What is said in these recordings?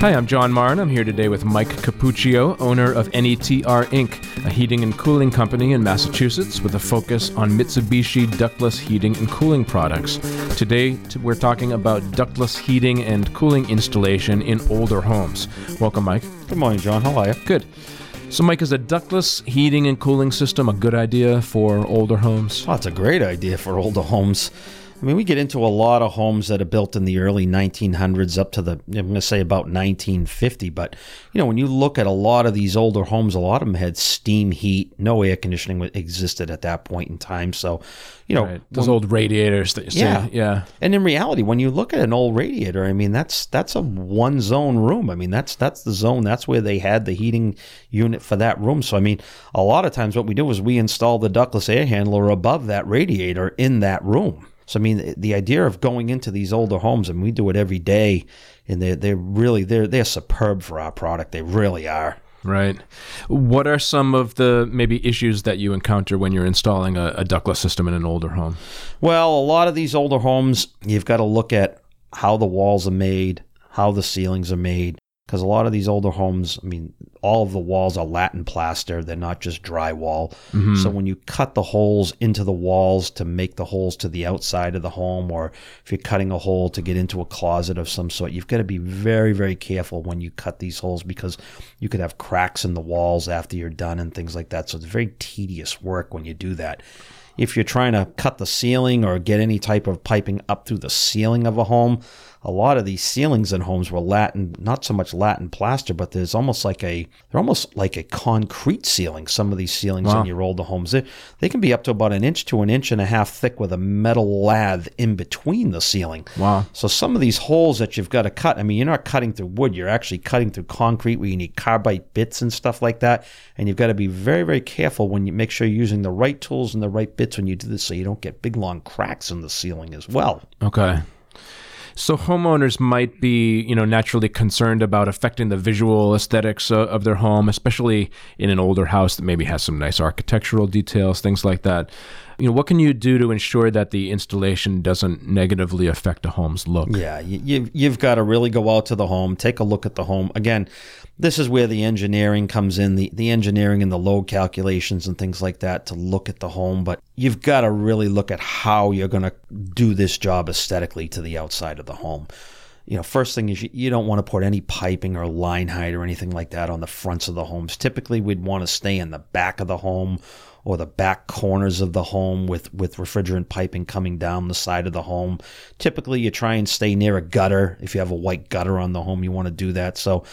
Hi, I'm John Marn. I'm here today with Mike Capuccio, owner of NETR Inc., a heating and cooling company in Massachusetts with a focus on Mitsubishi ductless heating and cooling products. Today, we're talking about ductless heating and cooling installation in older homes. Welcome, Mike. Good morning, John. How are you? Good. So, Mike, is a ductless heating and cooling system a good idea for older homes? Oh, it's a great idea for older homes. I mean, we get into a lot of homes that are built in the early 1900s up to the, I'm going to say about 1950. But, you know, when you look at a lot of these older homes, a lot of them had steam heat, no air conditioning existed at that point in time. So, you know, Right. Those old radiators that you see. Yeah. Yeah. And in reality, when you look at an old radiator, I mean that's that's a one zone room. I mean that's that's the zone. That's where they had the heating unit for that room. So I mean, a lot of times what we do is we install the ductless air handler above that radiator in that room. So I mean, the idea of going into these older homes, and we do it every day, and they're they're really they're they're superb for our product. They really are. Right. What are some of the maybe issues that you encounter when you're installing a, a ductless system in an older home? Well, a lot of these older homes, you've got to look at how the walls are made, how the ceilings are made. Because a lot of these older homes, I mean, all of the walls are lath and plaster. They're not just drywall. Mm-hmm. So when you cut the holes into the walls to make the holes to the outside of the home, or if you're cutting a hole to get into a closet of some sort, you've got to be very, very careful when you cut these holes because you could have cracks in the walls after you're done and things like that. So it's very tedious work when you do that if you're trying to cut the ceiling or get any type of piping up through the ceiling of a home, a lot of these ceilings in homes were Latin, not so much lath and plaster, but there's almost like a, they're almost like a concrete ceiling. Some of these ceilings Wow. in your older homes, they, they can be up to about an inch to an inch and a half thick with a metal lath in between the ceiling. Wow. So some of these holes that you've got to cut, I mean, you're not cutting through wood, you're actually cutting through concrete where you need carbide bits and stuff like that. And you've got to be very, very careful when you make sure you're using the right tools and the right bits when you do this so you don't get big long cracks in the ceiling as well. Okay. So homeowners might be, you know, naturally concerned about affecting the visual aesthetics uh, of their home, especially in an older house that maybe has some nice architectural details, things like that. You know, what can you do to ensure that the installation doesn't negatively affect a home's look? Yeah, you, you've, got to really go out to the home, take a look at the home. Again, this is where the engineering comes in, the, the engineering and the load calculations and things like that to look at the home. But you've got to really look at how you're going to do this job aesthetically to the outside of the home. You know, first thing is you, you don't want to put any piping or line hide or anything like that on the fronts of the homes. Typically, we'd want to stay in the back of the home or the back corners of the home with, with refrigerant piping coming down the side of the home. Typically, you try and stay near a gutter. If you have a white gutter on the home, you want to do that. So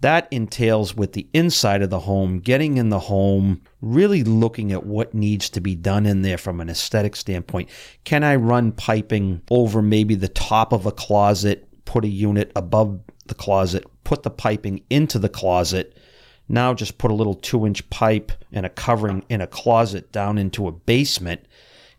that entails with the inside of the home, getting in the home, really looking at what needs to be done in there from an aesthetic standpoint. Can I run piping over maybe the top of a closet, put a unit above the closet, put the piping into the closet? Now just put a little two inch pipe and a covering in a closet down into a basement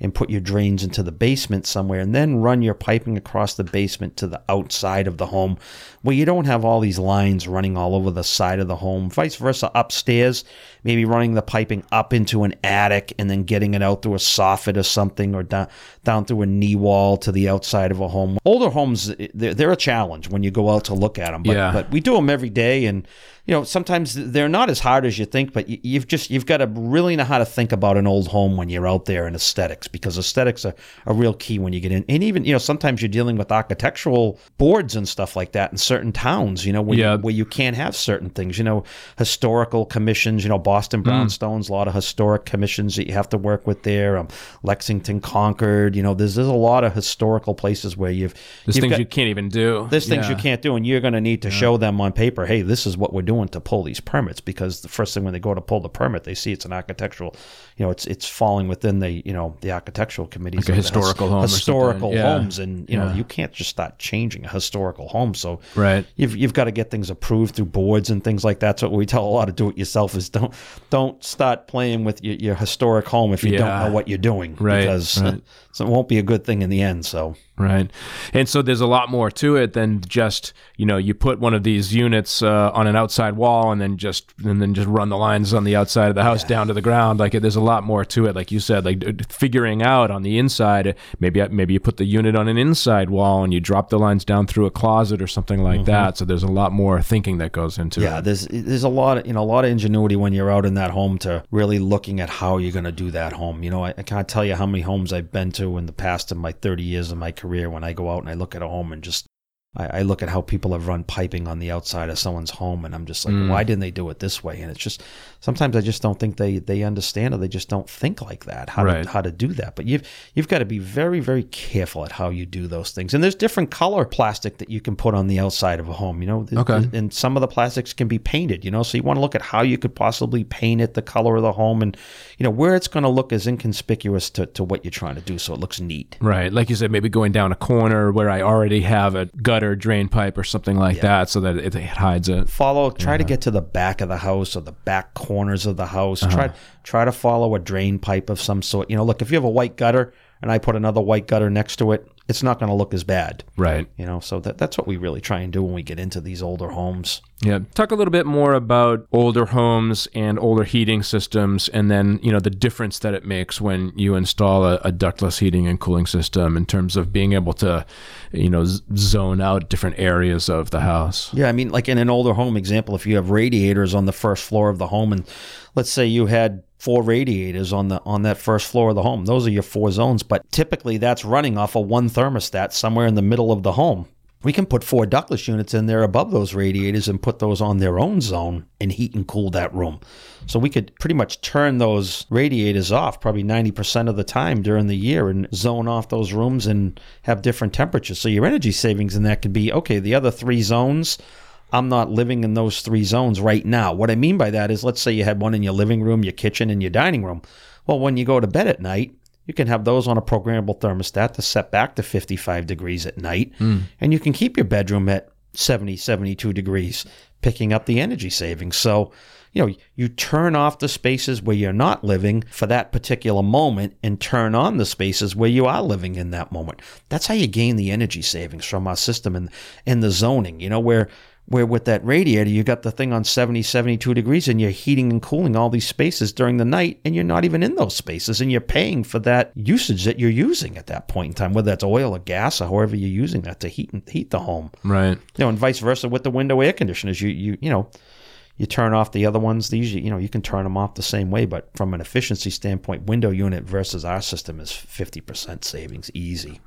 and put your drains into the basement somewhere and then run your piping across the basement to the outside of the home where you don't have all these lines running all over the side of the home. Vice versa, upstairs, maybe running the piping up into an attic and then getting it out through a soffit or something or down, down through a knee wall to the outside of a home. Older homes, they're, they're a challenge when you go out to look at them, but, Yeah. but we do them every day and you know sometimes they're not as hard as you think but you- you've just you've got to really know how to think about an old home when you're out there in aesthetics because aesthetics are a real key when you get in and even you know sometimes you're dealing with architectural boards and stuff like that in certain towns you know where, Yeah. you, where you can't have certain things you know historical commissions you know boston brownstones a lot of historic commissions that you have to work with there um, lexington concord you know there's, there's a lot of historical places where you've There's you've things got- you can't even do. there's things you can't do, and you're going to need to show them on paper, hey, this is what we're doing to pull these permits. Because the first thing when they go to pull the permit, they see it's an architectural, you know, it's it's falling within the you know the architectural committees, Like a of the historical home or historical. Yeah. homes, and you know Yeah. you can't just start changing a historical home. So Right. you've you've got to get things approved through boards and things like that. So what we tell a lot of do-it-yourself is don't don't start playing with your, your historic home if you Yeah. don't know what you're doing, Right, Because right. So it won't be a good thing in the end. So Right. And so there's a lot more to it than just, you know, you put one of these units uh, on an outside wall and then just and then just run the lines on the outside of the house down to the ground. Like there's a lot more to it. Like you said, like figuring out on the inside, maybe maybe you put the unit on an inside wall and you drop the lines down through a closet or something like that. So there's a lot more thinking that goes into yeah, it. there's there's a lot of you know a lot of ingenuity when you're out in that home to really looking at how you're going to do that home. You know, I, I can't tell you how many homes I've been to in the past in my 30 years of my career when I go out and I look at a home and just I, I look at how people have run piping on the outside of someone's home and I'm just like, why mm. didn't they do it this way? And it's just sometimes I just don't think they they understand or they just don't think like that how Right. to how to do that. But you've you've got to be very very careful at how you do those things. And there's different color plastic that you can put on the outside of a home. You know, Okay. and some of the plastics can be painted. You know, so you want to look at how you could possibly paint it, the color of the home, and you know where it's going to look as inconspicuous to, to what you're trying to do, so it looks neat. Right. Like you said, maybe going down a corner where I already have a gutter drain pipe or something like that so that it, it hides it. follow try to get to the back of the house or the back corners of the house Uh-huh. try try to follow a drain pipe of some sort you know look if you have a white gutter and i put another white gutter next to it it's not going to look as bad Right. you know so that, that's what we really try and do when we get into these older homes Yeah. Talk a little bit more about older homes and older heating systems and then, you know, the difference that it makes when you install a, a ductless heating and cooling system in terms of being able to, you know, z- zone out different areas of the house. yeah i mean like in an older home example if you have radiators on the first floor of the home and let's say you had four radiators on the on that first floor of the home those are your four zones but typically that's running off of one thermostat somewhere in the middle of the home we can put four ductless units in there above those radiators and put those on their own zone and heat and cool that room. So we could pretty much turn those radiators off probably 90% of the time during the year and zone off those rooms and have different temperatures. So your energy savings in that could be okay, the other three zones, I'm not living in those three zones right now. What I mean by that is let's say you had one in your living room, your kitchen, and your dining room. Well, when you go to bed at night, you can have those on a programmable thermostat to set back to 55 degrees at night. Hmm. And you can keep your bedroom at 70, 72 degrees, picking up the energy savings. So, you know, you turn off the spaces where you're not living for that particular moment and turn on the spaces where you are living in that moment. That's how you gain the energy savings from our system and, and the zoning, you know, where where with that radiator you got the thing on 70 72 degrees and you're heating and cooling all these spaces during the night and you're not even in those spaces and you're paying for that usage that you're using at that point in time whether that's oil or gas or however you're using that to heat and heat the home Right. you know and vice versa with the window air conditioners you you you know you turn off the other ones these you know you can turn them off the same way but from an efficiency standpoint window unit versus our system is 50% savings easy.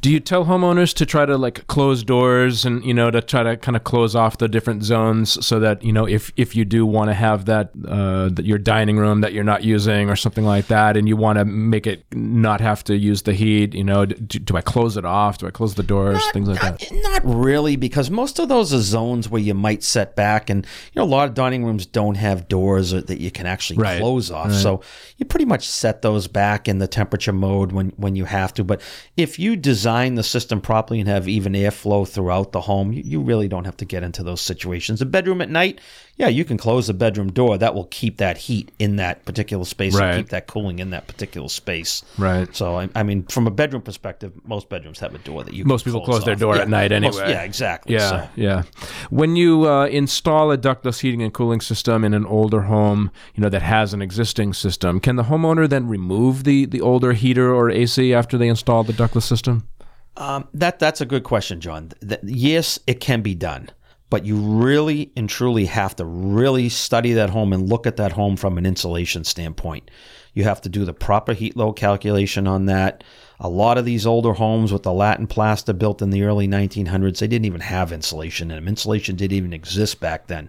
Do you tell homeowners to try to like close doors and you know to try to kind of close off the different zones so that you know if if you do want to have that uh, that your dining room that you're not using or something like that and you want to make it not have to use the heat you know do, do I close it off? Do I close the doors? Things like that. Not really, because most of those are zones where you might set back, and you know a lot of dining rooms don't have doors that you can actually Right, close off. So you pretty much set those back in the temperature mode when when you have to. But if you design the system properly and have even airflow throughout the home, you, you really don't have to get into those situations. A bedroom at night, yeah, you can close the bedroom door. That will keep that heat in that particular space Right. and keep that cooling in that particular space. right So I, I mean, from a bedroom perspective, most bedrooms have a door that you. Most people close their door at night most- anyway. yeah, exactly. Yeah, So, yeah. When you uh, install a ductless heating and cooling system in an older home, you know that has an existing system, can the homeowner then remove the the older heater or AC after they install the ductless system? um, that that's a good question, John. Th- yes, it can be done, but you really and truly have to really study that home and look at that home from an insulation standpoint. You have to do the proper heat load calculation on that. A lot of these older homes with the lath and plaster built in the early 1900s, they didn't even have insulation in them. Insulation didn't even exist back then.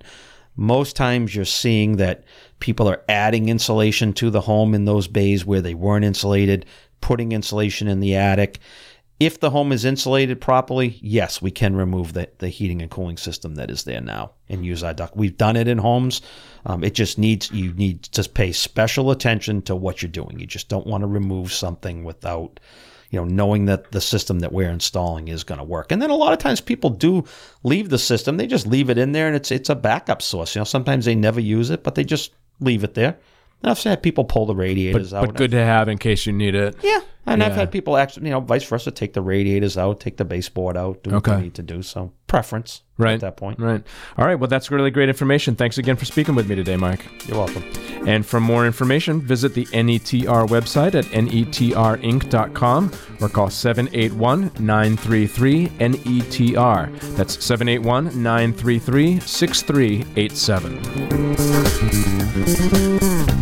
Most times you're seeing that people are adding insulation to the home in those bays where they weren't insulated, putting insulation in the attic. If the home is insulated properly, yes, we can remove the, the heating and cooling system that is there now and use our duct. We've done it in homes. Um, it just needs you need to pay special attention to what you're doing. You just don't want to remove something without you know knowing that the system that we're installing is going to work. And then a lot of times people do leave the system. They just leave it in there and it's it's a backup source. You know, sometimes they never use it, but they just leave it there And I've had people pull the radiators but, out. but good to have in case you need it. Yeah, and I've had people actually, you know, vice versa, take the radiators out, take the baseboard out, do what Okay. they need to do. So preference Right at that point. Right. All right. Well, that's really great information. Thanks again for speaking with me today, Mike. You're welcome. And for more information, visit the NETR website at netrinc.com or call 781 933 NETR. That's 781 933 6387.